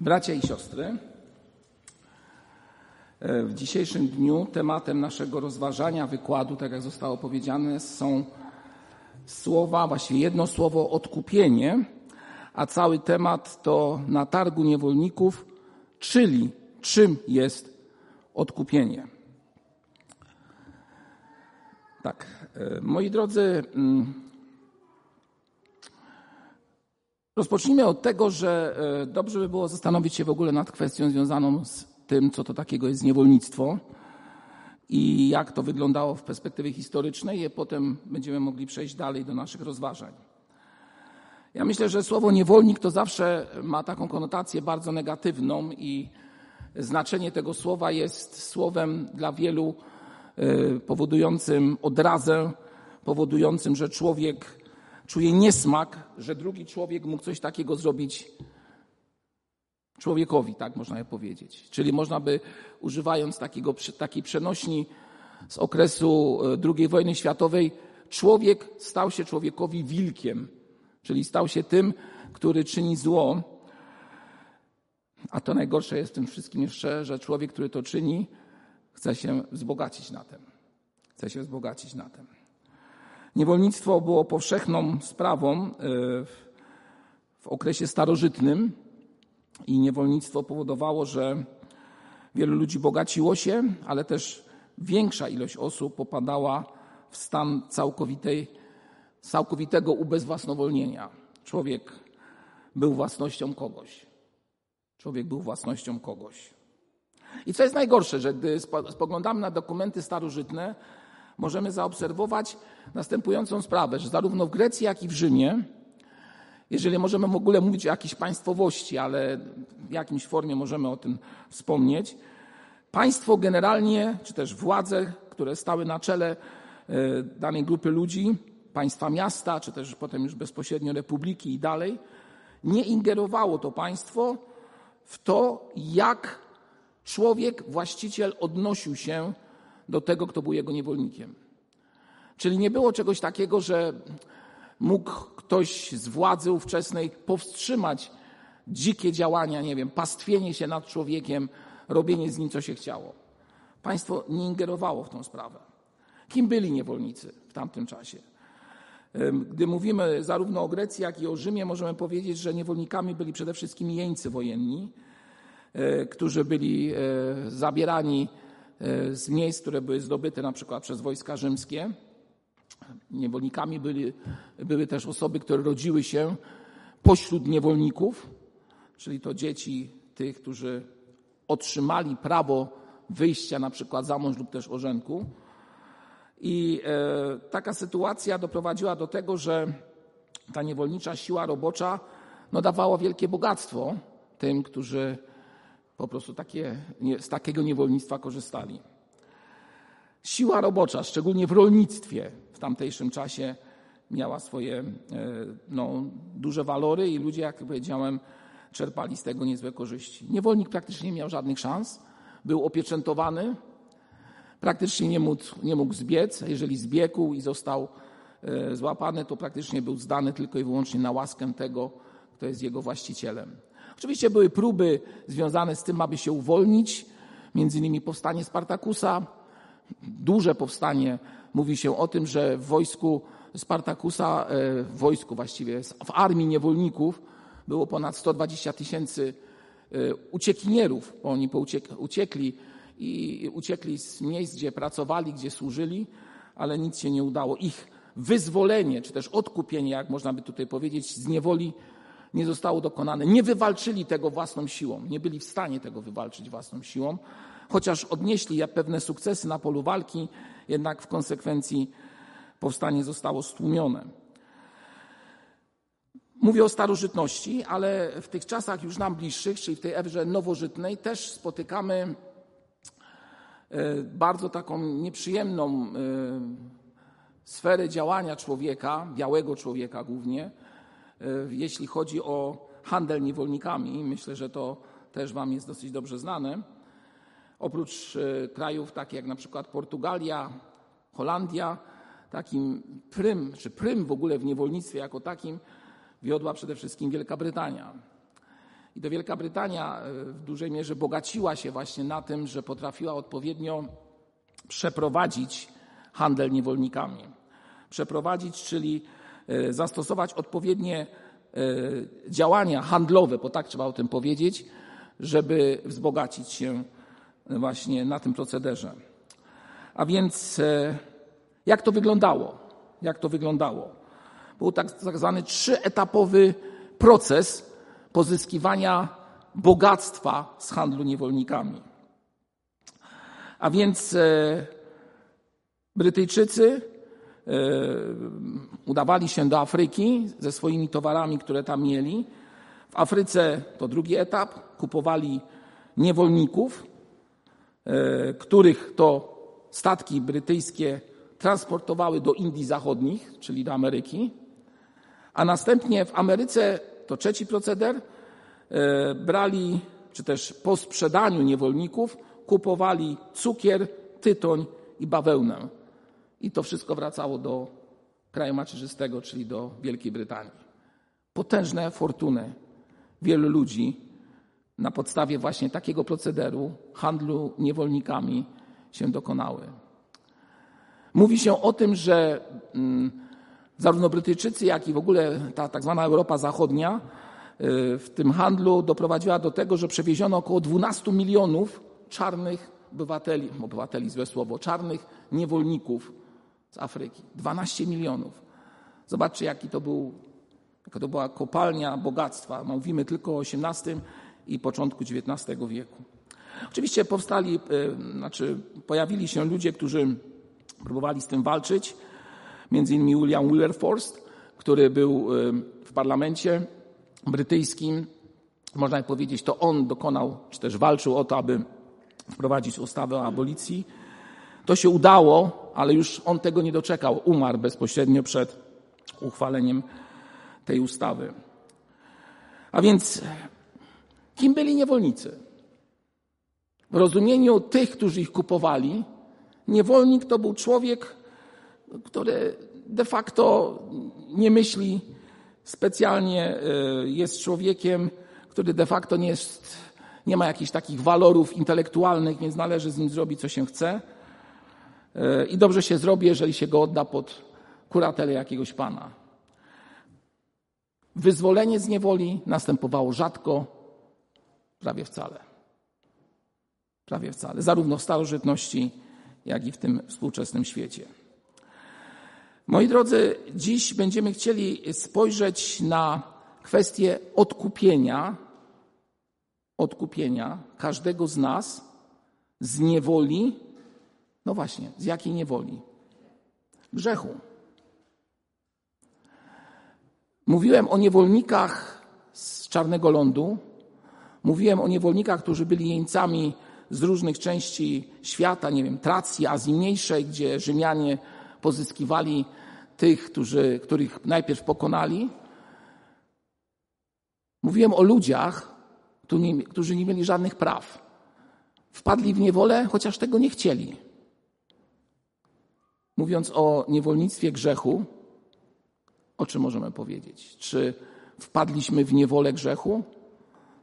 Bracia i siostry, e, w dzisiejszym dniu tematem naszego rozważania, wykładu, tak jak zostało powiedziane, są słowa, właściwie jedno słowo odkupienie, a cały temat to na targu niewolników, czyli czym jest odkupienie. Tak, e, moi drodzy, Rozpocznijmy od tego, że e, dobrze by było zastanowić się w ogóle nad kwestią związaną z tym, co to takiego jest niewolnictwo i jak to wyglądało w perspektywie historycznej, i potem będziemy mogli przejść dalej do naszych rozważań. Ja myślę, że słowo niewolnik to zawsze ma taką konotację bardzo negatywną i znaczenie tego słowa jest słowem dla wielu e, powodującym odrazę, powodującym, że człowiek czuje niesmak, że drugi człowiek mógł coś takiego zrobić człowiekowi, tak można powiedzieć. Czyli można by, używając takiego, takiej przenośni z okresu e, II wojny światowej, człowiek stał się człowiekowi wilkiem, czyli stał się tym, który czyni zło. A to najgorsze jest w tym wszystkim jeszcze, że człowiek, który to czyni, chce się wzbogacić na tym. Chce się wzbogacić na tym. Niewolnictwo było powszechną sprawą e, w okresie starożytnym i niewolnictwo powodowało, że wielu ludzi bogaciło się, ale też większa ilość osób popadała w stan całkowitej, całkowitego ubezwłasnowolnienia. Człowiek był własnością kogoś. Człowiek był własnością kogoś. I co jest najgorsze, że gdy spoglądamy na dokumenty starożytne, możemy zaobserwować następującą sprawę, że zarówno w Grecji, jak i w Rzymie, jeżeli możemy w ogóle mówić o jakiejś państwowości, ale w jakimś formie możemy o tym wspomnieć, państwo generalnie, czy też władze, które stały na czele e, danej grupy ludzi, państwa miasta, czy też potem już bezpośrednio republiki i dalej, nie ingerowało to państwo w to, jak człowiek, właściciel odnosił się do tego, kto był jego niewolnikiem. Czyli nie było czegoś takiego, że mógł ktoś z władzy ówczesnej powstrzymać dzikie działania, nie wiem, pastwienie się nad człowiekiem, robienie z nim, co się chciało. Państwo nie ingerowało w tą sprawę. Kim byli niewolnicy w tamtym czasie? Gdy mówimy zarówno o Grecji, jak i o Rzymie, możemy powiedzieć, że niewolnikami byli przede wszystkim jeńcy wojenni, e, którzy byli e, zabierani z miejsc, które były zdobyte na przykład przez wojska rzymskie. Niewolnikami byli, były też osoby, które rodziły się pośród niewolników, czyli to dzieci tych, którzy otrzymali prawo wyjścia na przykład za mąż lub też orzenku. I e, taka sytuacja doprowadziła do tego, że ta niewolnicza siła robocza no, dawała wielkie bogactwo tym, którzy po prostu takie, z takiego niewolnictwa korzystali. Siła robocza, szczególnie w rolnictwie w tamtejszym czasie, miała swoje e, no, duże walory i ludzie, jak powiedziałem, czerpali z tego niezłe korzyści. Niewolnik praktycznie nie miał żadnych szans, był opieczętowany, praktycznie nie mógł, nie mógł zbiec. Jeżeli zbiegł i został e, złapany, to praktycznie był zdany tylko i wyłącznie na łaskę tego, kto jest jego właścicielem. Oczywiście były próby związane z tym, aby się uwolnić, między innymi powstanie Spartakusa, duże powstanie. Mówi się o tym, że w wojsku Spartakusa, e, w wojsku właściwie, w armii niewolników było ponad 120 tysięcy e, uciekinierów, bo oni uciekli i uciekli z miejsc, gdzie pracowali, gdzie służyli, ale nic się nie udało. Ich wyzwolenie, czy też odkupienie, jak można by tutaj powiedzieć, z niewoli nie zostało dokonane. Nie wywalczyli tego własną siłą, nie byli w stanie tego wywalczyć własną siłą, chociaż odnieśli pewne sukcesy na polu walki, jednak w konsekwencji powstanie zostało stłumione. Mówię o starożytności, ale w tych czasach już nam bliższych, czyli w tej erze nowożytnej, też spotykamy e, bardzo taką nieprzyjemną e, sferę działania człowieka, białego człowieka głównie, jeśli chodzi o handel niewolnikami. Myślę, że to też Wam jest dosyć dobrze znane. Oprócz e, krajów takich jak na przykład Portugalia, Holandia, takim prym, czy prym w ogóle w niewolnictwie jako takim wiodła przede wszystkim Wielka Brytania. I to Wielka Brytania e, w dużej mierze bogaciła się właśnie na tym, że potrafiła odpowiednio przeprowadzić handel niewolnikami. Przeprowadzić, czyli e, zastosować odpowiednie e, działania handlowe, bo tak trzeba o tym powiedzieć, żeby wzbogacić się właśnie na tym procederze. A więc jak to wyglądało? Jak to wyglądało? Był tak, tak zwany trzyetapowy proces pozyskiwania bogactwa z handlu niewolnikami. A więc e, Brytyjczycy e, udawali się do Afryki ze swoimi towarami, które tam mieli. W Afryce to drugi etap, kupowali niewolników, e, których to statki brytyjskie transportowały do Indii Zachodnich, czyli do Ameryki, a następnie w Ameryce to trzeci proceder. E, brali, czy też po sprzedaniu niewolników, kupowali cukier, tytoń i bawełnę. I to wszystko wracało do kraju macierzystego, czyli do Wielkiej Brytanii. Potężne fortuny wielu ludzi na podstawie właśnie takiego procederu handlu niewolnikami się dokonały. Mówi się o tym, że mm, zarówno Brytyjczycy, jak i w ogóle ta tak zwana Europa Zachodnia y, w tym handlu doprowadziła do tego, że przewieziono około 12 milionów czarnych obywateli, obywateli złe słowo, czarnych niewolników z Afryki. 12 milionów. Zobaczcie, jaki to był, jaka to była kopalnia bogactwa. Mówimy tylko o XVIII i początku XIX wieku. Oczywiście powstali, y, znaczy pojawili się ludzie, którzy próbowali z tym walczyć między innymi William Wilberforce, który był y, w parlamencie brytyjskim. Można powiedzieć, to on dokonał, czy też walczył o to, aby wprowadzić ustawę o abolicji. To się udało, ale już on tego nie doczekał. Umarł bezpośrednio przed uchwaleniem tej ustawy. A więc, kim byli niewolnicy? W rozumieniu tych, którzy ich kupowali, niewolnik to był człowiek, który de facto nie myśli specjalnie, e, jest człowiekiem, który de facto nie, jest, nie ma jakichś takich walorów intelektualnych, więc należy z nim zrobić, co się chce. E, I dobrze się zrobi, jeżeli się go odda pod kuratelę jakiegoś pana. Wyzwolenie z niewoli następowało rzadko, prawie wcale. Prawie wcale. Zarówno w starożytności, jak i w tym współczesnym świecie. Moi drodzy, dziś będziemy chcieli spojrzeć na kwestię odkupienia, odkupienia każdego z nas z niewoli. No właśnie, z jakiej niewoli? Grzechu. Mówiłem o niewolnikach z Czarnego Lądu. Mówiłem o niewolnikach, którzy byli jeńcami z różnych części świata, nie wiem, Tracji, Azji Mniejszej, gdzie Rzymianie pozyskiwali tych, którzy, których najpierw pokonali. Mówiłem o ludziach, którzy nie mieli żadnych praw. Wpadli w niewolę, chociaż tego nie chcieli. Mówiąc o niewolnictwie grzechu, o czym możemy powiedzieć? Czy wpadliśmy w niewolę grzechu?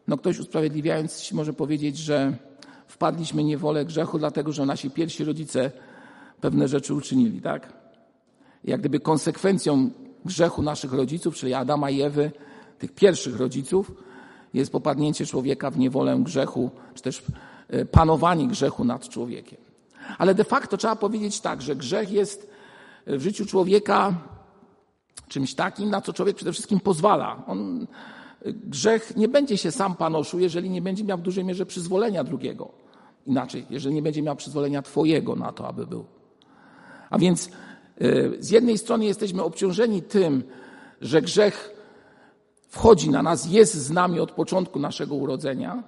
No ktoś usprawiedliwiając może powiedzieć, że wpadliśmy w niewolę grzechu, dlatego że nasi pierwsi rodzice pewne rzeczy uczynili, tak? Jak gdyby konsekwencją grzechu naszych rodziców, czyli Adama i Ewy, tych pierwszych rodziców, jest popadnięcie człowieka w niewolę grzechu, czy też e, panowanie grzechu nad człowiekiem. Ale de facto trzeba powiedzieć tak, że grzech jest w życiu człowieka czymś takim, na co człowiek przede wszystkim pozwala. On, grzech nie będzie się sam panoszył, jeżeli nie będzie miał w dużej mierze przyzwolenia drugiego. Inaczej, jeżeli nie będzie miał przyzwolenia Twojego na to, aby był. A więc y, z jednej strony jesteśmy obciążeni tym, że grzech wchodzi na nas, jest z nami od początku naszego urodzenia,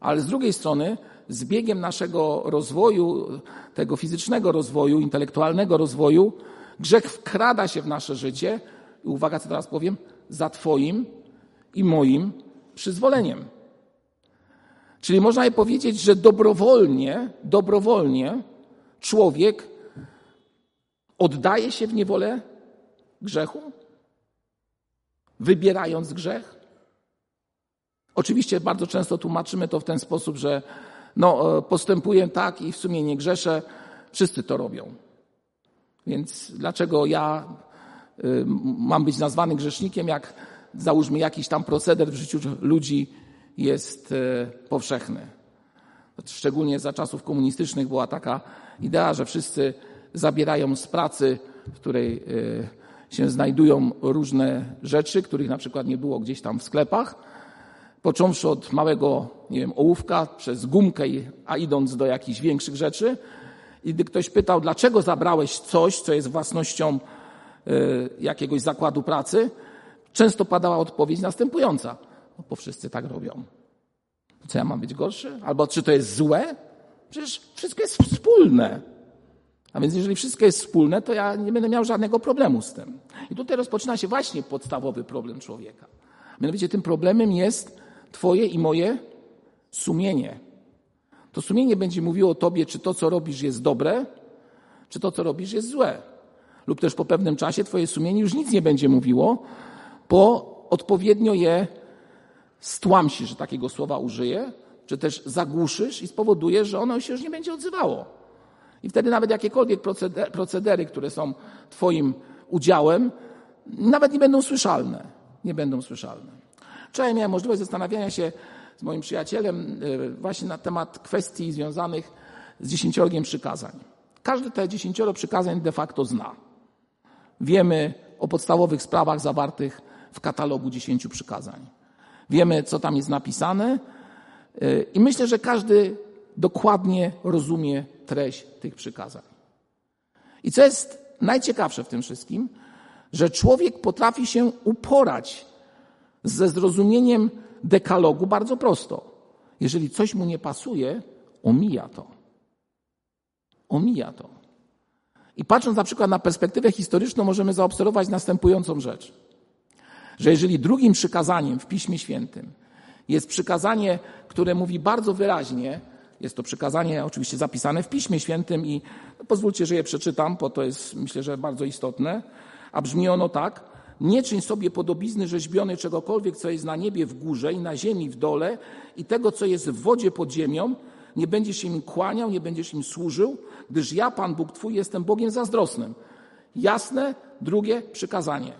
ale z drugiej strony z biegiem naszego rozwoju, tego fizycznego rozwoju, intelektualnego rozwoju, grzech wkrada się w nasze życie i uwaga, co teraz powiem, za Twoim i moim przyzwoleniem. Czyli można by powiedzieć, że dobrowolnie, dobrowolnie człowiek oddaje się w niewolę grzechu, wybierając grzech. Oczywiście bardzo często tłumaczymy to w ten sposób, że no, postępuję tak i w sumie nie grzeszę, wszyscy to robią. Więc dlaczego ja y, mam być nazwany grzesznikiem, jak załóżmy jakiś tam proceder w życiu ludzi jest y, powszechny? Szczególnie za czasów komunistycznych była taka idea, że wszyscy zabierają z pracy, w której się znajdują różne rzeczy, których na przykład nie było gdzieś tam w sklepach, począwszy od małego, nie wiem, ołówka, przez gumkę, a idąc do jakichś większych rzeczy. I gdy ktoś pytał, dlaczego zabrałeś coś, co jest własnością y, jakiegoś zakładu pracy, często padała odpowiedź następująca. No bo wszyscy tak robią. Co ja mam być gorszy? Albo czy to jest złe? Przecież wszystko jest wspólne. A więc jeżeli wszystko jest wspólne, to ja nie będę miał żadnego problemu z tym. I tutaj rozpoczyna się właśnie podstawowy problem człowieka. Mianowicie tym problemem jest Twoje i moje sumienie. To sumienie będzie mówiło Tobie, czy to, co robisz, jest dobre, czy to, co robisz, jest złe. Lub też po pewnym czasie Twoje sumienie już nic nie będzie mówiło, bo odpowiednio je stłamsi, że takiego słowa użyję, czy też zagłuszysz i spowodujesz, że ono się już nie będzie odzywało. I wtedy nawet jakiekolwiek procedery, które są Twoim udziałem, nawet nie będą słyszalne. Nie będą słyszalne. Wczoraj miałem możliwość zastanawiania się z moim przyjacielem e, właśnie na temat kwestii związanych z dziesięciorgiem przykazań. Każdy te dziesięcioro przykazań de facto zna. Wiemy o podstawowych sprawach zawartych w katalogu dziesięciu przykazań. Wiemy, co tam jest napisane e, i myślę, że każdy dokładnie rozumie treść tych przykazań. I co jest najciekawsze w tym wszystkim, że człowiek potrafi się uporać ze zrozumieniem dekalogu bardzo prosto. Jeżeli coś mu nie pasuje, omija to. Omija to. I patrząc na przykład na perspektywę historyczną, możemy zaobserwować następującą rzecz. Że jeżeli drugim przykazaniem w Piśmie Świętym jest przykazanie, które mówi bardzo wyraźnie, jest to przykazanie oczywiście zapisane w Piśmie Świętym i pozwólcie, że je przeczytam, bo to jest myślę, że bardzo istotne. A brzmi ono tak: Nie czyń sobie podobizny rzeźbiony czegokolwiek, co jest na niebie w górze i na ziemi w dole i tego, co jest w wodzie pod ziemią. Nie będziesz im kłaniał, nie będziesz im służył, gdyż ja, Pan Bóg Twój, jestem Bogiem zazdrosnym. Jasne drugie przykazanie.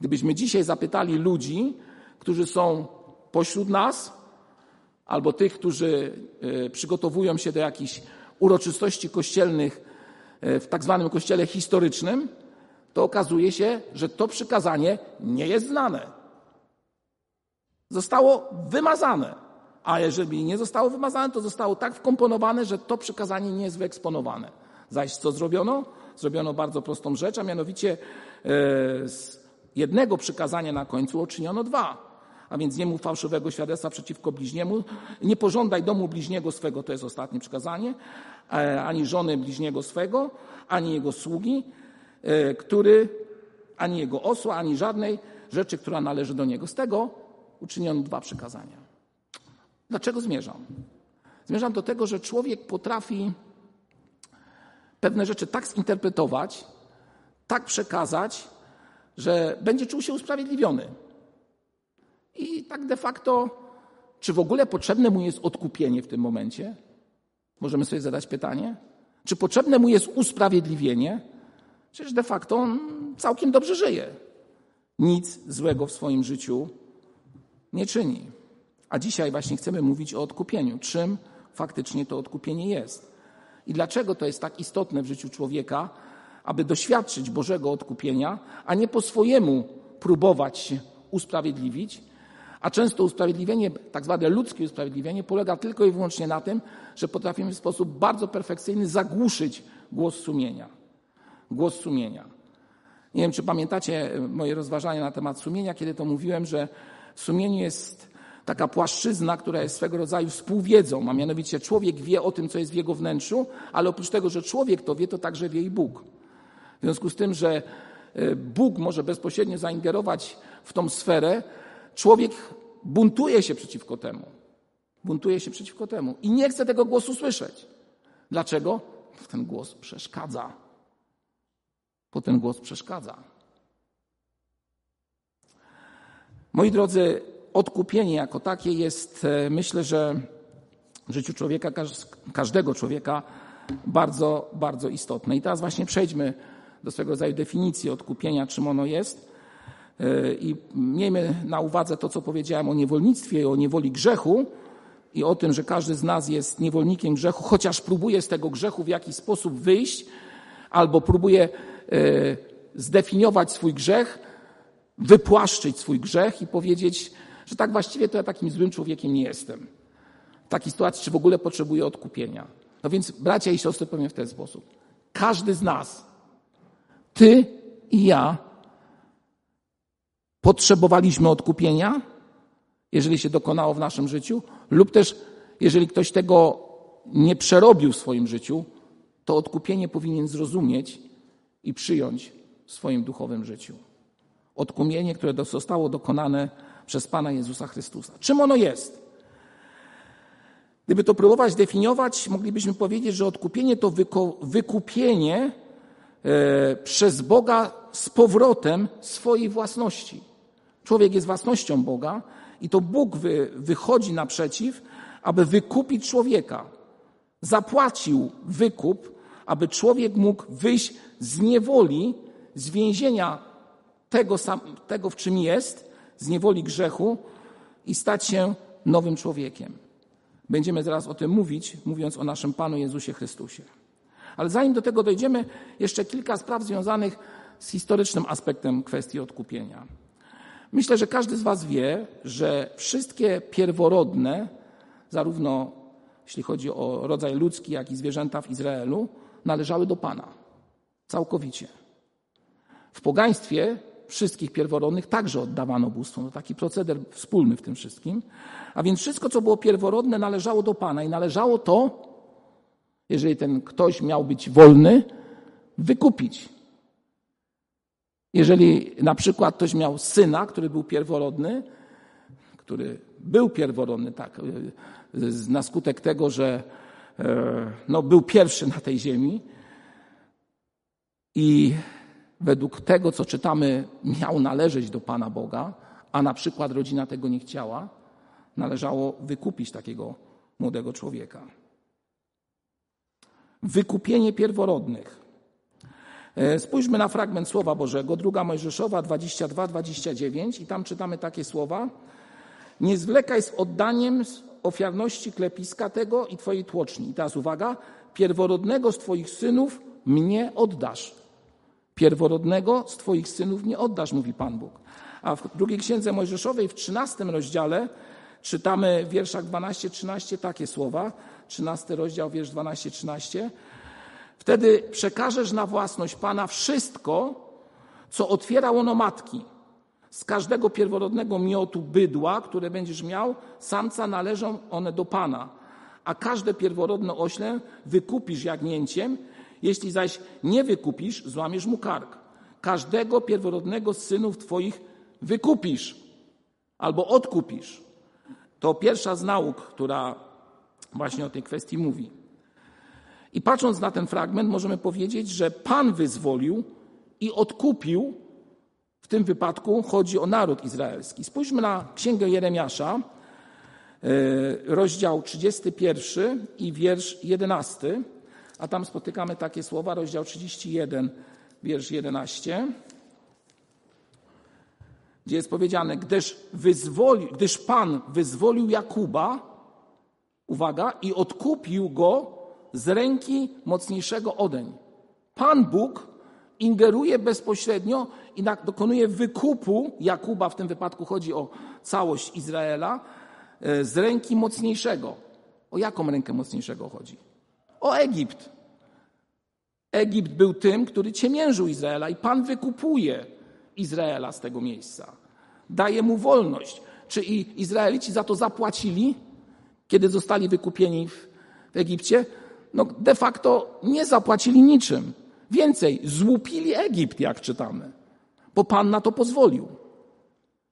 Gdybyśmy dzisiaj zapytali ludzi, którzy są pośród nas, albo tych, którzy e, przygotowują się do jakichś uroczystości kościelnych e, w tak zwanym kościele historycznym, to okazuje się, że to przykazanie nie jest znane. Zostało wymazane. A jeżeli nie zostało wymazane, to zostało tak wkomponowane, że to przykazanie nie jest wyeksponowane. Zaś co zrobiono? Zrobiono bardzo prostą rzecz, a mianowicie e, z jednego przykazania na końcu uczyniono dwa a więc nie mów fałszywego świadectwa przeciwko bliźniemu. Nie pożądaj domu bliźniego swego, to jest ostatnie przykazanie, e, ani żony bliźniego swego, ani jego sługi, który, ani jego osła, ani żadnej rzeczy, która należy do niego. Z tego uczyniono dwa przykazania. Dlaczego zmierzam? Zmierzam do tego, że człowiek potrafi pewne rzeczy tak zinterpretować, tak przekazać, że będzie czuł się usprawiedliwiony. I tak de facto, czy w ogóle potrzebne mu jest odkupienie w tym momencie? Możemy sobie zadać pytanie. Czy potrzebne mu jest usprawiedliwienie? Przecież de facto on całkiem dobrze żyje. Nic złego w swoim życiu nie czyni. A dzisiaj właśnie chcemy mówić o odkupieniu. Czym faktycznie to odkupienie jest? I dlaczego to jest tak istotne w życiu człowieka, aby doświadczyć Bożego odkupienia, a nie po swojemu próbować się usprawiedliwić, a często usprawiedliwienie, tak zwane ludzkie usprawiedliwienie, polega tylko i wyłącznie na tym, że potrafimy w sposób bardzo perfekcyjny zagłuszyć głos sumienia. Głos sumienia. Nie wiem, czy pamiętacie moje rozważania na temat sumienia, kiedy to mówiłem, że sumienie jest taka płaszczyzna, która jest swego rodzaju współwiedzą, a mianowicie człowiek wie o tym, co jest w jego wnętrzu, ale oprócz tego, że człowiek to wie, to także wie i Bóg. W związku z tym, że e, Bóg może bezpośrednio zaingerować w tą sferę, człowiek buntuje się przeciwko temu. Buntuje się przeciwko temu i nie chce tego głosu słyszeć. Dlaczego? Ten głos przeszkadza. Bo ten głos przeszkadza. Moi drodzy, odkupienie jako takie jest, e, myślę, że w życiu człowieka, każdego człowieka bardzo, bardzo istotne. I teraz właśnie przejdźmy do swego rodzaju definicji odkupienia, czym ono jest. E, I miejmy na uwadze to, co powiedziałem o niewolnictwie o niewoli grzechu i o tym, że każdy z nas jest niewolnikiem grzechu, chociaż próbuje z tego grzechu w jakiś sposób wyjść albo próbuje zdefiniować swój grzech, wypłaszczyć swój grzech i powiedzieć, że tak właściwie to ja takim złym człowiekiem nie jestem. W takiej sytuacji, czy w ogóle potrzebuję odkupienia. No więc, bracia i siostry, powiem w ten sposób. Każdy z nas, ty i ja, potrzebowaliśmy odkupienia, jeżeli się dokonało w naszym życiu, lub też jeżeli ktoś tego nie przerobił w swoim życiu, to odkupienie powinien zrozumieć i przyjąć w swoim duchowym życiu. Odkupienie, które zostało dokonane przez Pana Jezusa Chrystusa. Czym ono jest? Gdyby to próbować definiować, moglibyśmy powiedzieć, że odkupienie to wykupienie e, przez Boga z powrotem swojej własności. Człowiek jest własnością Boga i to Bóg wy, wychodzi naprzeciw, aby wykupić człowieka. Zapłacił wykup, aby człowiek mógł wyjść z niewoli, z więzienia tego, tego w czym jest, z niewoli grzechu i stać się nowym człowiekiem. Będziemy zaraz o tym mówić, mówiąc o naszym Panu Jezusie Chrystusie. Ale zanim do tego dojdziemy, jeszcze kilka spraw związanych z historycznym aspektem kwestii odkupienia. Myślę, że każdy z Was wie, że wszystkie pierworodne, zarówno jeśli chodzi o rodzaj ludzki, jak i zwierzęta w Izraelu, należały do Pana. Całkowicie. W pogaństwie wszystkich pierworodnych także oddawano bóstwo. To taki proceder wspólny w tym wszystkim. A więc wszystko, co było pierworodne, należało do Pana i należało to, jeżeli ten ktoś miał być wolny, wykupić. Jeżeli na przykład ktoś miał syna, który był pierworodny, który był pierworodny, tak, na skutek tego, że no, był pierwszy na tej ziemi i według tego, co czytamy, miał należeć do Pana Boga, a na przykład rodzina tego nie chciała, należało wykupić takiego młodego człowieka. Wykupienie pierworodnych. E, spójrzmy na fragment Słowa Bożego, druga Mojżeszowa 22-29 i tam czytamy takie słowa. Nie zwlekaj z oddaniem ofiarności klepiska tego i twojej tłoczni. I teraz uwaga, pierworodnego z twoich synów mnie oddasz. Pierworodnego z twoich synów mnie oddasz, mówi Pan Bóg. A w drugiej księdze Mojżeszowej w 13 rozdziale czytamy w wierszach 12-13 takie słowa. 13 rozdział, wiersz 12-13. Wtedy przekażesz na własność Pana wszystko, co otwiera łono matki. Z każdego pierworodnego miotu bydła, które będziesz miał, samca należą one do Pana. A każde pierworodne ośle wykupisz jagnięciem, jeśli zaś nie wykupisz, złamiesz mu kark. Każdego pierworodnego z synów Twoich wykupisz albo odkupisz. To pierwsza z nauk, która właśnie o tej kwestii mówi. I patrząc na ten fragment, możemy powiedzieć, że Pan wyzwolił i odkupił. Tym wypadku chodzi o naród izraelski. Spójrzmy na Księgę Jeremiasza, e, rozdział 31 i wiersz 11, a tam spotykamy takie słowa, rozdział 31, wiersz 11, gdzie jest powiedziane, gdyż, wyzwoli, gdyż Pan wyzwolił Jakuba, uwaga, i odkupił go z ręki mocniejszego odeń. Pan Bóg ingeruje bezpośrednio i dokonuje wykupu Jakuba, w tym wypadku chodzi o całość Izraela, e, z ręki mocniejszego. O jaką rękę mocniejszego chodzi? O Egipt. Egipt był tym, który ciemiężył Izraela i Pan wykupuje Izraela z tego miejsca. Daje mu wolność. Czy i Izraelici za to zapłacili, kiedy zostali wykupieni w Egipcie? no de facto nie zapłacili niczym. Więcej, złupili Egipt, jak czytamy, bo Pan na to pozwolił.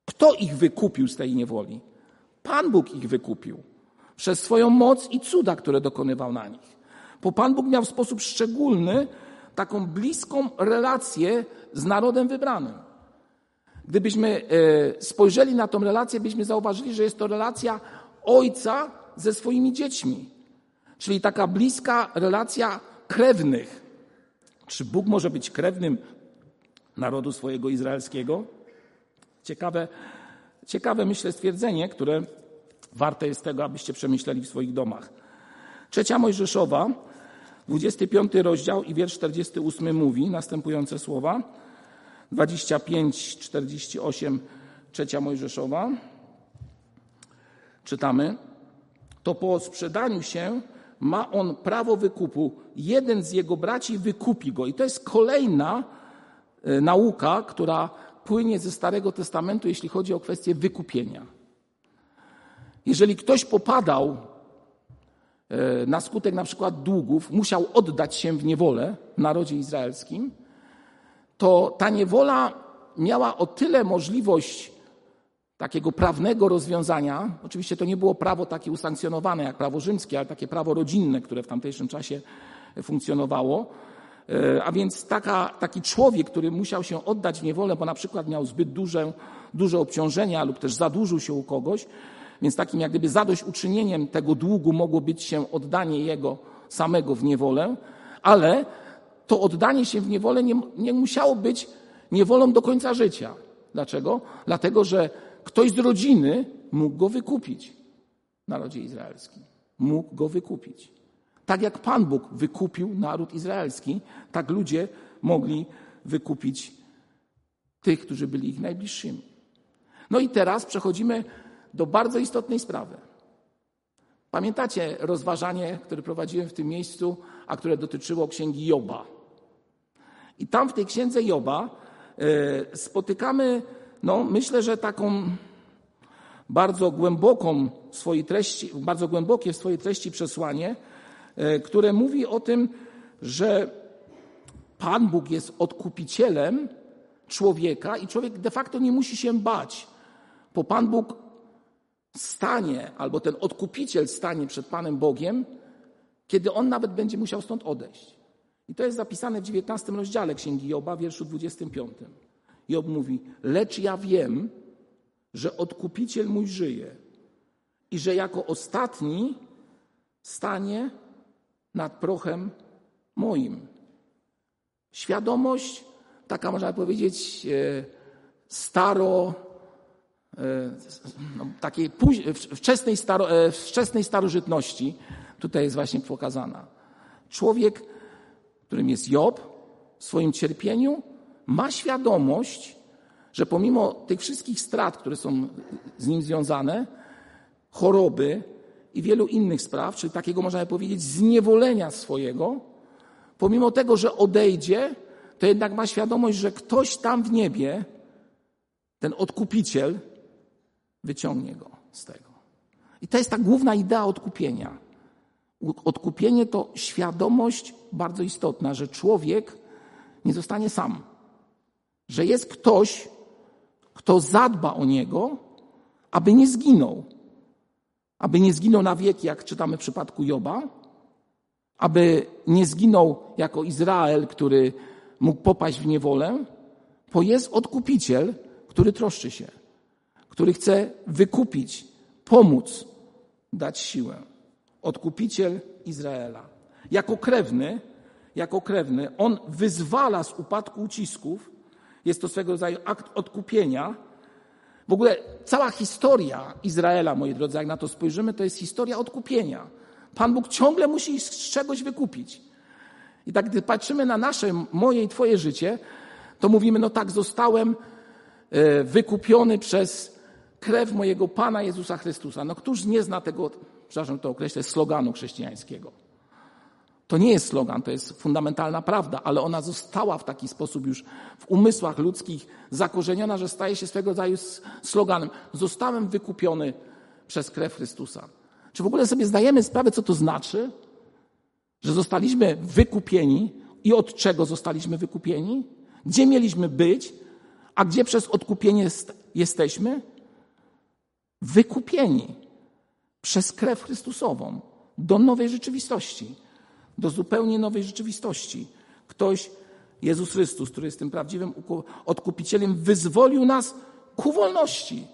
Kto ich wykupił z tej niewoli? Pan Bóg ich wykupił przez swoją moc i cuda, które dokonywał na nich. Bo Pan Bóg miał w sposób szczególny taką bliską relację z narodem wybranym. Gdybyśmy e, spojrzeli na tą relację, byśmy zauważyli, że jest to relacja ojca ze swoimi dziećmi. Czyli taka bliska relacja krewnych. Czy Bóg może być krewnym narodu swojego izraelskiego? Ciekawe, ciekawe myślę stwierdzenie, które warte jest tego, abyście przemyśleli w swoich domach. Trzecia Mojżeszowa, 25 rozdział i wiersz 48 mówi następujące słowa. 25, 48, trzecia Mojżeszowa. Czytamy. To po sprzedaniu się ma on prawo wykupu. Jeden z jego braci wykupi go. I to jest kolejna nauka, która płynie ze Starego Testamentu, jeśli chodzi o kwestię wykupienia. Jeżeli ktoś popadał e, na skutek na przykład długów, musiał oddać się w niewolę w narodzie izraelskim, to ta niewola miała o tyle możliwość takiego prawnego rozwiązania. Oczywiście to nie było prawo takie usankcjonowane jak prawo rzymskie, ale takie prawo rodzinne, które w tamtejszym czasie funkcjonowało. E, a więc taka, taki człowiek, który musiał się oddać w niewolę, bo na przykład miał zbyt duże, duże obciążenia lub też zadłużył się u kogoś, więc takim jak gdyby zadośćuczynieniem tego długu mogło być się oddanie jego samego w niewolę, ale to oddanie się w niewolę nie, nie musiało być niewolą do końca życia. Dlaczego? Dlatego, że ktoś z rodziny mógł go wykupić narodzie izraelskim. Mógł go wykupić. Tak jak Pan Bóg wykupił naród izraelski, tak ludzie mogli wykupić tych, którzy byli ich najbliższymi. No i teraz przechodzimy do bardzo istotnej sprawy. Pamiętacie rozważanie, które prowadziłem w tym miejscu, a które dotyczyło księgi Joba. I tam w tej księdze Joba e, spotykamy, no myślę, że taką bardzo głęboką swojej treści, bardzo głębokie w swojej treści przesłanie, które mówi o tym, że Pan Bóg jest odkupicielem człowieka i człowiek de facto nie musi się bać, bo Pan Bóg stanie, albo ten odkupiciel stanie przed Panem Bogiem, kiedy on nawet będzie musiał stąd odejść. I to jest zapisane w 19 rozdziale Księgi Joba, wierszu 25. Job mówi, lecz ja wiem, że odkupiciel mój żyje i że jako ostatni stanie nad prochem moim. Świadomość, taka można powiedzieć, e, staro, e, no, takiej wczesnej, staro, e, wczesnej starożytności, tutaj jest właśnie pokazana. Człowiek którym jest Job, w swoim cierpieniu ma świadomość, że pomimo tych wszystkich strat, które są z nim związane, choroby i wielu innych spraw, czyli takiego można powiedzieć zniewolenia swojego, pomimo tego, że odejdzie, to jednak ma świadomość, że ktoś tam w niebie, ten odkupiciel, wyciągnie go z tego. I to jest ta główna idea odkupienia. Odkupienie to świadomość bardzo istotna, że człowiek nie zostanie sam. Że jest ktoś, kto zadba o niego, aby nie zginął. Aby nie zginął na wieki, jak czytamy w przypadku Joba, aby nie zginął jako Izrael, który mógł popaść w niewolę, bo jest odkupiciel, który troszczy się, który chce wykupić, pomóc, dać siłę odkupiciel Izraela. Jako krewny, jako krewny, on wyzwala z upadku ucisków. Jest to swego rodzaju akt odkupienia. W ogóle cała historia Izraela, moi drodzy, jak na to spojrzymy, to jest historia odkupienia. Pan Bóg ciągle musi z czegoś wykupić. I tak, gdy patrzymy na nasze, moje i Twoje życie, to mówimy, no tak, zostałem e, wykupiony przez krew mojego Pana Jezusa Chrystusa. No któż nie zna tego przepraszam to określę, sloganu chrześcijańskiego. To nie jest slogan, to jest fundamentalna prawda, ale ona została w taki sposób już w umysłach ludzkich zakorzeniona, że staje się swego rodzaju sloganem. Zostałem wykupiony przez krew Chrystusa. Czy w ogóle sobie zdajemy sprawę, co to znaczy? Że zostaliśmy wykupieni i od czego zostaliśmy wykupieni? Gdzie mieliśmy być, a gdzie przez odkupienie jesteśmy? Wykupieni przez krew Chrystusową do nowej rzeczywistości, do zupełnie nowej rzeczywistości. Ktoś Jezus Chrystus, który jest tym prawdziwym odkupicielem, wyzwolił nas ku wolności,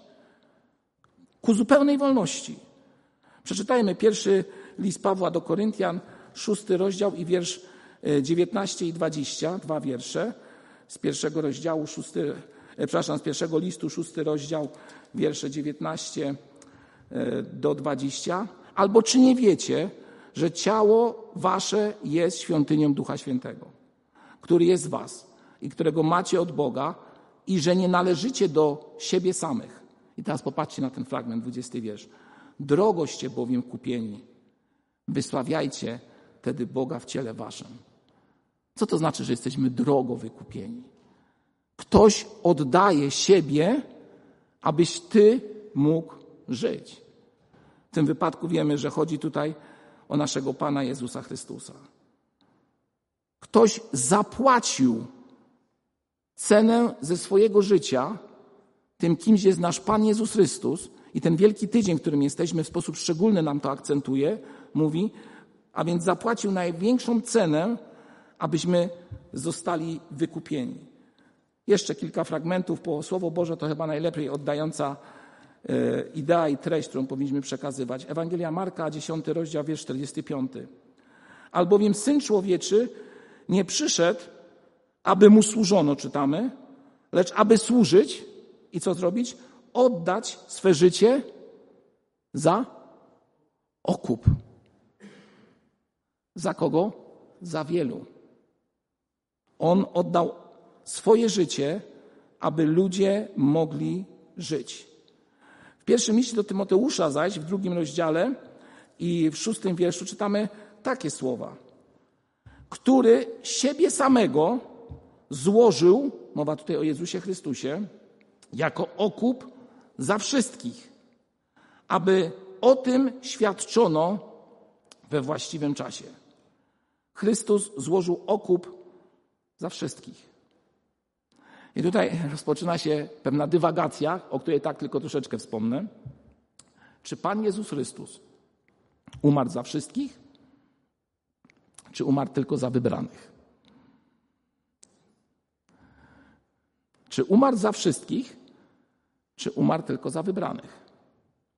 ku zupełnej wolności. Przeczytajmy pierwszy list Pawła do Koryntian, szósty rozdział i wiersz 19 e, i 20, dwa wiersze z pierwszego rozdziału, szósty, e, przepraszam, z pierwszego listu, szósty rozdział, wiersze 19 e, do 20. Albo czy nie wiecie, że ciało wasze jest świątynią Ducha Świętego, który jest was i którego macie od Boga i że nie należycie do siebie samych. I teraz popatrzcie na ten fragment, 20 wiersz. Drogoście bowiem kupieni. Wysławiajcie wtedy Boga w ciele waszym. Co to znaczy, że jesteśmy drogo wykupieni? Ktoś oddaje siebie, abyś ty mógł żyć. W tym wypadku wiemy, że chodzi tutaj o naszego Pana Jezusa Chrystusa. Ktoś zapłacił cenę ze swojego życia, tym kimś jest nasz Pan Jezus Chrystus i ten wielki tydzień, w którym jesteśmy, w sposób szczególny nam to akcentuje, mówi, a więc zapłacił największą cenę, abyśmy zostali wykupieni. Jeszcze kilka fragmentów, bo Słowo Boże to chyba najlepiej oddająca idea i treść, którą powinniśmy przekazywać. Ewangelia Marka, 10 rozdział, wiersz 45. Albowiem Syn Człowieczy nie przyszedł, aby Mu służono, czytamy, lecz aby służyć i co zrobić? Oddać swe życie za okup. Za kogo? Za wielu. On oddał swoje życie, aby ludzie mogli żyć. W pierwszym liście do Tymoteusza zaś, w drugim rozdziale i w szóstym wierszu czytamy takie słowa. Który siebie samego złożył, mowa tutaj o Jezusie Chrystusie, jako okup za wszystkich, aby o tym świadczono we właściwym czasie. Chrystus złożył okup za wszystkich. I tutaj rozpoczyna się pewna dywagacja, o której tak tylko troszeczkę wspomnę. Czy Pan Jezus Chrystus umarł za wszystkich, czy umarł tylko za wybranych? Czy umarł za wszystkich, czy umarł tylko za wybranych,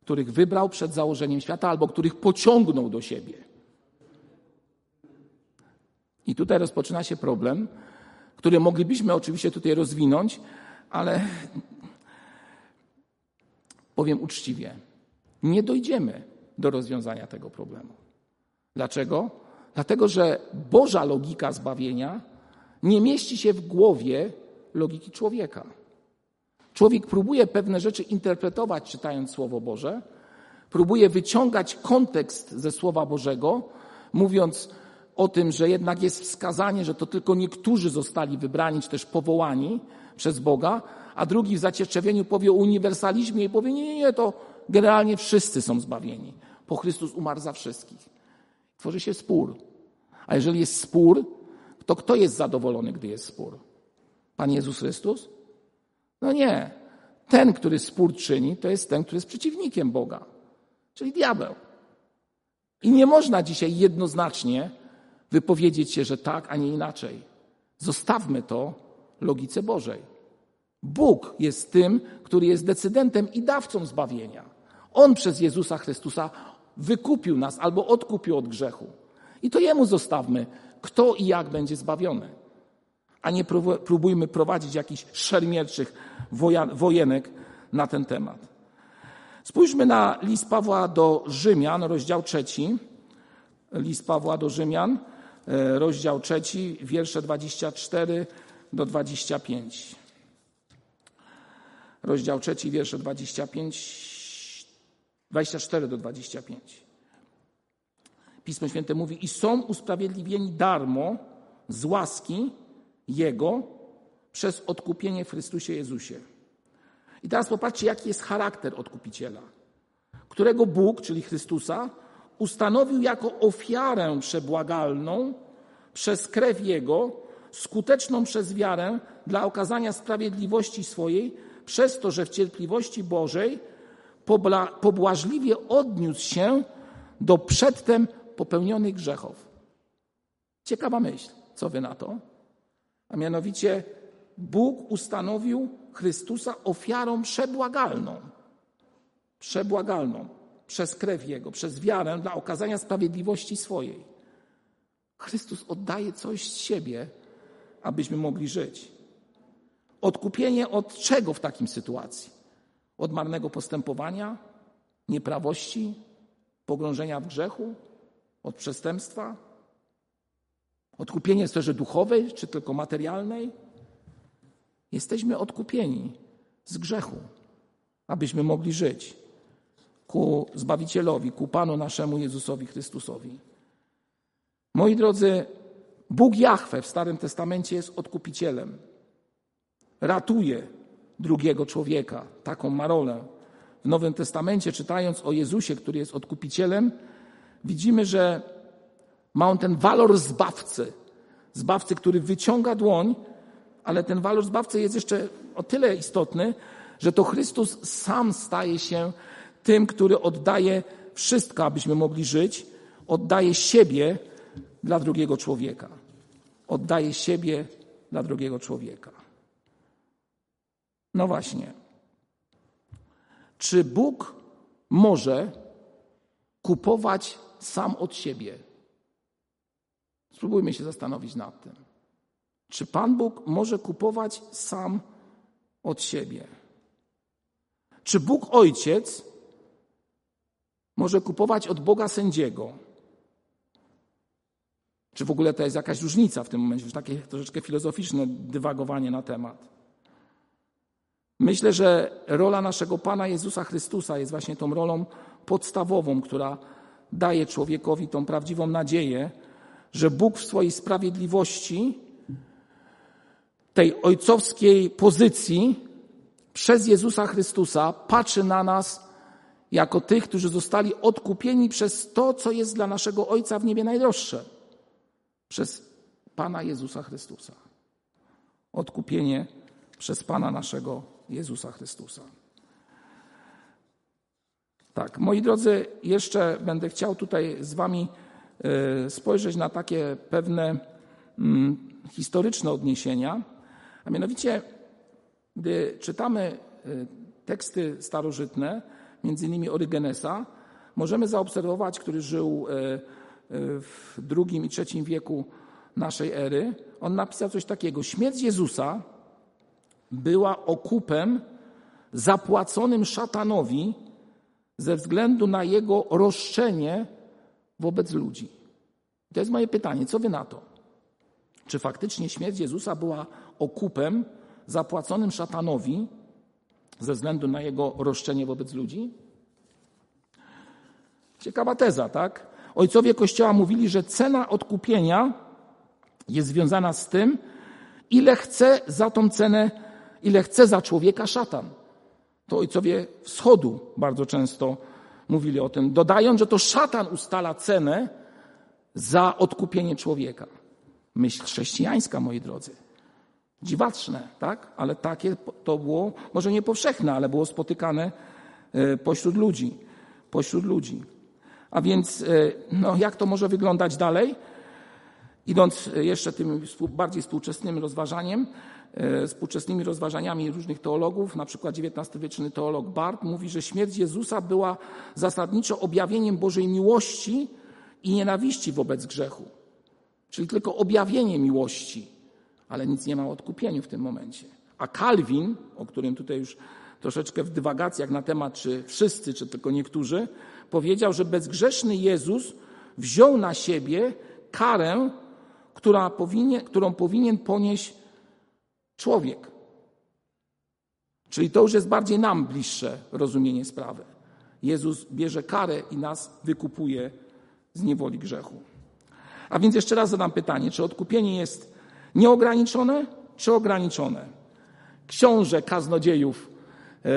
których wybrał przed założeniem świata albo których pociągnął do siebie? I tutaj rozpoczyna się problem, który moglibyśmy oczywiście tutaj rozwinąć, ale powiem uczciwie, nie dojdziemy do rozwiązania tego problemu. Dlaczego? Dlatego, że Boża logika zbawienia nie mieści się w głowie logiki człowieka. Człowiek próbuje pewne rzeczy interpretować, czytając Słowo Boże, próbuje wyciągać kontekst ze Słowa Bożego, mówiąc, o tym, że jednak jest wskazanie, że to tylko niektórzy zostali wybrani, czy też powołani przez Boga, a drugi w zacietrzewieniu powie o uniwersalizmie i powie, nie, nie, nie, to generalnie wszyscy są zbawieni, bo Chrystus umarł za wszystkich. Tworzy się spór. A jeżeli jest spór, to kto jest zadowolony, gdy jest spór? Pan Jezus Chrystus? No nie. Ten, który spór czyni, to jest ten, który jest przeciwnikiem Boga, czyli diabeł. I nie można dzisiaj jednoznacznie wypowiedzieć się, że tak, a nie inaczej. Zostawmy to logice Bożej. Bóg jest tym, który jest decydentem i dawcą zbawienia. On przez Jezusa Chrystusa wykupił nas albo odkupił od grzechu. I to Jemu zostawmy, kto i jak będzie zbawiony. A nie próbujmy prowadzić jakichś szermierczych wojenek na ten temat. Spójrzmy na list Pawła do Rzymian, rozdział trzeci. List Pawła do Rzymian, rozdział trzeci, wiersze 24 do 25. Rozdział trzeci, wiersze 25, 24 do 25. Pismo Święte mówi, i są usprawiedliwieni darmo z łaski Jego przez odkupienie w Chrystusie Jezusie. I teraz popatrzcie, jaki jest charakter odkupiciela, którego Bóg, czyli Chrystusa, ustanowił jako ofiarę przebłagalną przez krew Jego, skuteczną przez wiarę dla okazania sprawiedliwości swojej, przez to, że w cierpliwości Bożej pobłażliwie odniósł się do przedtem popełnionych grzechów. Ciekawa myśl. Co wy na to? A mianowicie Bóg ustanowił Chrystusa ofiarą przebłagalną. Przebłagalną przez krew Jego, przez wiarę dla okazania sprawiedliwości swojej. Chrystus oddaje coś z siebie, abyśmy mogli żyć. Odkupienie od czego w takim sytuacji? Od marnego postępowania, nieprawości, pogrążenia w grzechu, od przestępstwa? Odkupienie w sferze duchowej czy tylko materialnej? Jesteśmy odkupieni z grzechu, abyśmy mogli żyć ku Zbawicielowi, ku Panu naszemu Jezusowi Chrystusowi. Moi drodzy, Bóg Jahwe w Starym Testamencie jest odkupicielem. Ratuje drugiego człowieka. Taką ma rolę. W Nowym Testamencie, czytając o Jezusie, który jest odkupicielem, widzimy, że ma on ten walor zbawcy. Zbawcy, który wyciąga dłoń, ale ten walor zbawcy jest jeszcze o tyle istotny, że to Chrystus sam staje się tym, który oddaje wszystko, abyśmy mogli żyć, oddaje siebie dla drugiego człowieka. Oddaje siebie dla drugiego człowieka. No właśnie. Czy Bóg może kupować sam od siebie? Spróbujmy się zastanowić nad tym. Czy Pan Bóg może kupować sam od siebie? Czy Bóg Ojciec może kupować od Boga sędziego? Czy w ogóle to jest jakaś różnica w tym momencie? Takie troszeczkę filozoficzne dywagowanie na temat. Myślę, że rola naszego Pana Jezusa Chrystusa jest właśnie tą rolą podstawową, która daje człowiekowi tą prawdziwą nadzieję, że Bóg w swojej sprawiedliwości, tej ojcowskiej pozycji przez Jezusa Chrystusa patrzy na nas jako tych, którzy zostali odkupieni przez to, co jest dla naszego Ojca w niebie najdroższe. Przez Pana Jezusa Chrystusa. Odkupienie przez Pana naszego Jezusa Chrystusa. Tak, moi drodzy, jeszcze będę chciał tutaj z Wami e, spojrzeć na takie pewne mm, historyczne odniesienia, a mianowicie, gdy czytamy e, teksty starożytne, między innymi Orygenesa, możemy zaobserwować, który żył e, w II i III wieku naszej ery. On napisał coś takiego: Śmierć Jezusa była okupem zapłaconym szatanowi ze względu na jego roszczenie wobec ludzi. To jest moje pytanie, co wy na to? Czy faktycznie śmierć Jezusa była okupem zapłaconym szatanowi ze względu na jego roszczenie wobec ludzi? Ciekawa teza, tak? Ojcowie Kościoła mówili, że cena odkupienia jest związana z tym, ile chce za tą cenę ile chce za człowieka szatan. To ojcowie wschodu bardzo często mówili o tym, dodając, że to szatan ustala cenę za odkupienie człowieka. Myśl chrześcijańska, moi drodzy. Dziwaczne, tak? Ale takie to było, może nie powszechne, ale było spotykane e, pośród ludzi. Pośród ludzi. A więc, e, no, jak to może wyglądać dalej? Idąc jeszcze tym bardziej współczesnym rozważaniem, E, współczesnymi rozważaniami różnych teologów, na przykład XIX-wieczny teolog Bart mówi, że śmierć Jezusa była zasadniczo objawieniem Bożej miłości i nienawiści wobec grzechu. Czyli tylko objawienie miłości, ale nic nie ma o odkupieniu w tym momencie. A Kalwin, o którym tutaj już troszeczkę w dywagacjach na temat, czy wszyscy, czy tylko niektórzy, powiedział, że bezgrzeszny Jezus wziął na siebie karę, powinien, którą powinien ponieść człowiek. Czyli to już jest bardziej nam bliższe rozumienie sprawy. Jezus bierze karę i nas wykupuje z niewoli grzechu. A więc jeszcze raz zadam pytanie, czy odkupienie jest nieograniczone, czy ograniczone? Książę kaznodziejów e,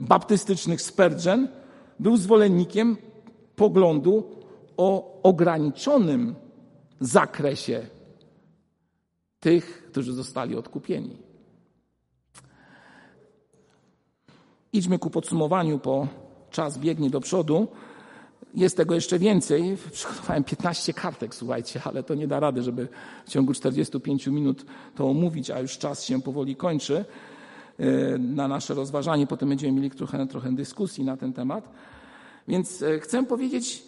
baptystycznych Spurgeon był zwolennikiem poglądu o ograniczonym zakresie tych, którzy zostali odkupieni. Idźmy ku podsumowaniu, bo czas biegnie do przodu. Jest tego jeszcze więcej. Przygotowałem 15 kartek, słuchajcie, ale to nie da rady, żeby w ciągu 45 minut to omówić, a już czas się powoli kończy e, na nasze rozważanie. Potem będziemy mieli trochę, trochę dyskusji na ten temat. Więc e, chcę powiedzieć,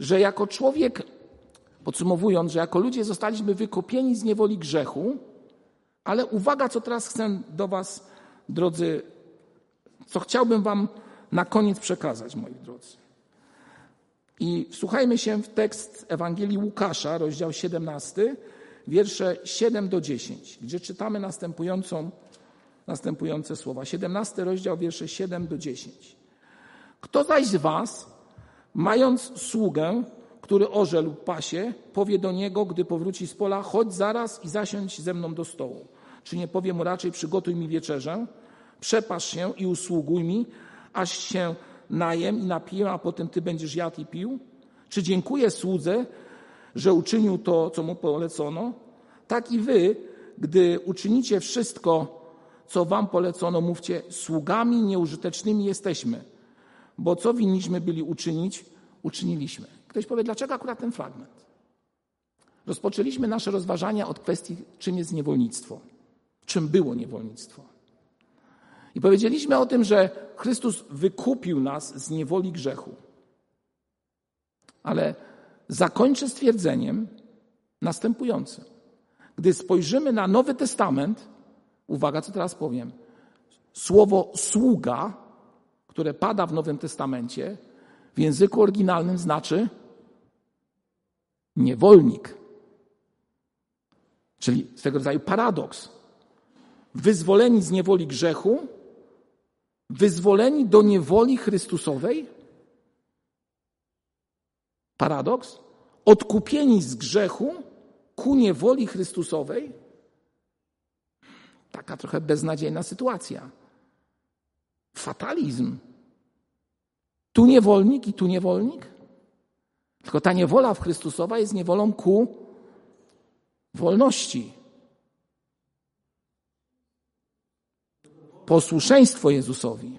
że jako człowiek, podsumowując, że jako ludzie zostaliśmy wykupieni z niewoli grzechu, ale uwaga, co teraz chcę do Was, drodzy, co chciałbym Wam na koniec przekazać, moi drodzy. I wsłuchajmy się w tekst Ewangelii Łukasza, rozdział 17, wiersze 7 do 10, gdzie czytamy następującą, następujące słowa. 17 rozdział, wiersze 7 do 10. Kto zaś z was, mając sługę, który orze lub pasie, powie do niego, gdy powróci z pola, chodź zaraz i zasiądź ze mną do stołu. Czy nie powie mu raczej, przygotuj mi wieczerzę, przepasz się i usługuj mi, aż się najem i napiję, a potem ty będziesz jadł i pił? Czy dziękuję słudze, że uczynił to, co mu polecono? Tak i wy, gdy uczynicie wszystko, co wam polecono, mówcie, sługami nieużytecznymi jesteśmy, bo co winniśmy byli uczynić, uczyniliśmy. Ktoś powie, dlaczego akurat ten fragment? Rozpoczęliśmy nasze rozważania od kwestii, czym jest niewolnictwo, czym było niewolnictwo. I powiedzieliśmy o tym, że Chrystus wykupił nas z niewoli grzechu. Ale zakończę stwierdzeniem następującym. Gdy spojrzymy na Nowy Testament, uwaga, co teraz powiem, słowo sługa, które pada w Nowym Testamencie, w języku oryginalnym znaczy niewolnik. Czyli swego rodzaju paradoks. Wyzwoleni z niewoli grzechu, wyzwoleni do niewoli Chrystusowej? Paradoks? Odkupieni z grzechu ku niewoli Chrystusowej? Taka trochę beznadziejna sytuacja. Fatalizm. Tu niewolnik i tu niewolnik? Tylko ta niewola w Chrystusowa jest niewolą ku wolności. Posłuszeństwo Jezusowi.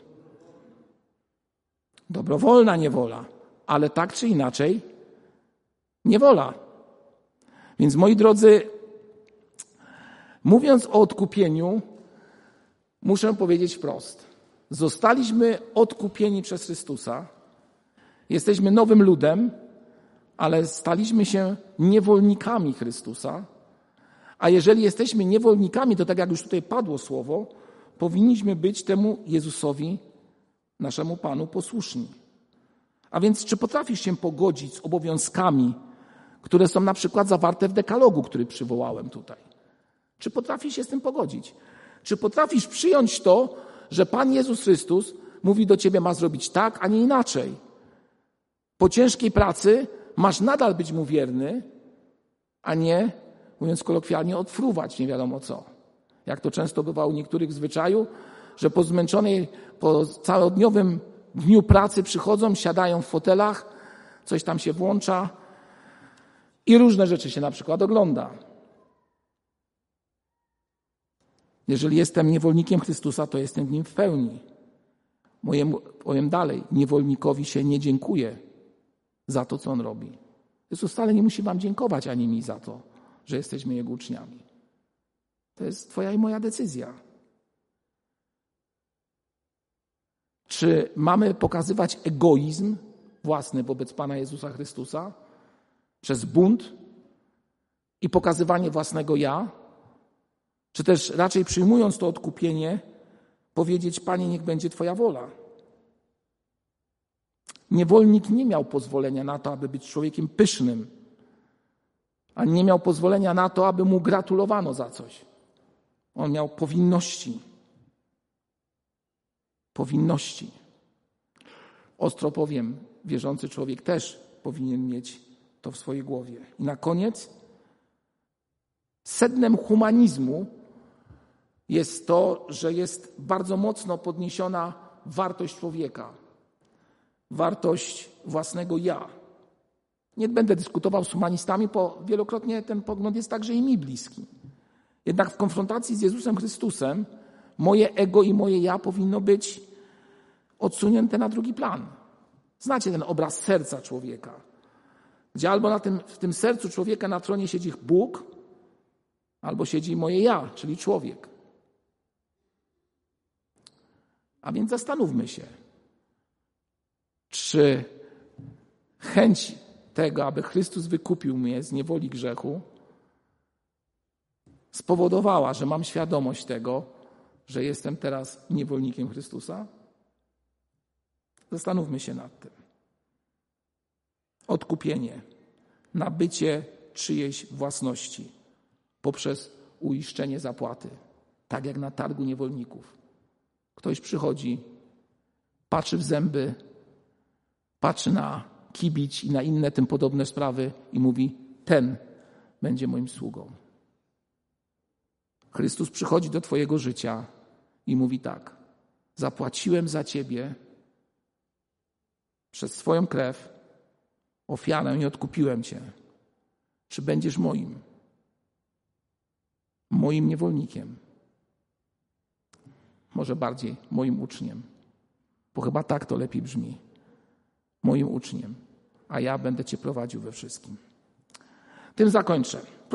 Dobrowolna niewola, ale tak czy inaczej niewola. Więc moi drodzy, mówiąc o odkupieniu, muszę powiedzieć wprost. Zostaliśmy odkupieni przez Chrystusa. Jesteśmy nowym ludem, ale staliśmy się niewolnikami Chrystusa. A jeżeli jesteśmy niewolnikami, to tak jak już tutaj padło słowo, powinniśmy być temu Jezusowi, naszemu Panu, posłuszni. A więc, czy potrafisz się pogodzić z obowiązkami, które są na przykład zawarte w dekalogu, który przywołałem tutaj? Czy potrafisz się z tym pogodzić? Czy potrafisz przyjąć to, że Pan Jezus Chrystus mówi do ciebie, ma zrobić tak, a nie inaczej? Po ciężkiej pracy masz nadal być mu wierny, a nie, mówiąc kolokwialnie, odfruwać nie wiadomo co jak to często bywa u niektórych zwyczaju, że po zmęczonej, po całodniowym dniu pracy przychodzą, siadają w fotelach, coś tam się włącza i różne rzeczy się na przykład ogląda. Jeżeli jestem niewolnikiem Chrystusa, to jestem w nim w pełni. Mojemu, powiem dalej, niewolnikowi się nie dziękuję za to, co on robi. Jezus wcale nie musi wam dziękować ani mi za to, że jesteśmy Jego uczniami. To jest Twoja i moja decyzja. Czy mamy pokazywać egoizm własny wobec Pana Jezusa Chrystusa przez bunt i pokazywanie własnego ja? Czy też raczej przyjmując to odkupienie, powiedzieć: Panie, niech będzie Twoja wola? Niewolnik nie miał pozwolenia na to, aby być człowiekiem pysznym, a nie miał pozwolenia na to, aby mu gratulowano za coś. On miał powinności. Powinności. Ostro powiem, wierzący człowiek też powinien mieć to w swojej głowie. I na koniec, sednem humanizmu jest to, że jest bardzo mocno podniesiona wartość człowieka, wartość własnego ja. Nie będę dyskutował z humanistami, bo wielokrotnie ten pogląd jest także i mi bliski. Jednak w konfrontacji z Jezusem Chrystusem moje ego i moje ja powinno być odsunięte na drugi plan. Znacie ten obraz serca człowieka, gdzie albo na tym, w tym sercu człowieka na tronie siedzi Bóg, albo siedzi moje ja, czyli człowiek. A więc zastanówmy się, czy chęć tego, aby Chrystus wykupił mnie z niewoli grzechu, spowodowała, że mam świadomość tego, że jestem teraz niewolnikiem Chrystusa? Zastanówmy się nad tym. Odkupienie, nabycie czyjejś własności poprzez uiszczenie zapłaty, tak jak na targu niewolników. Ktoś przychodzi, patrzy w zęby, patrzy na kibić i na inne tym podobne sprawy i mówi: Ten będzie moim sługą. Chrystus przychodzi do Twojego życia i mówi tak: Zapłaciłem za Ciebie przez swoją krew ofiarę i odkupiłem Cię. Czy będziesz moim? Moim niewolnikiem. Może bardziej moim uczniem, bo chyba tak to lepiej brzmi. Moim uczniem, a ja będę Cię prowadził we wszystkim. Tym zakończę.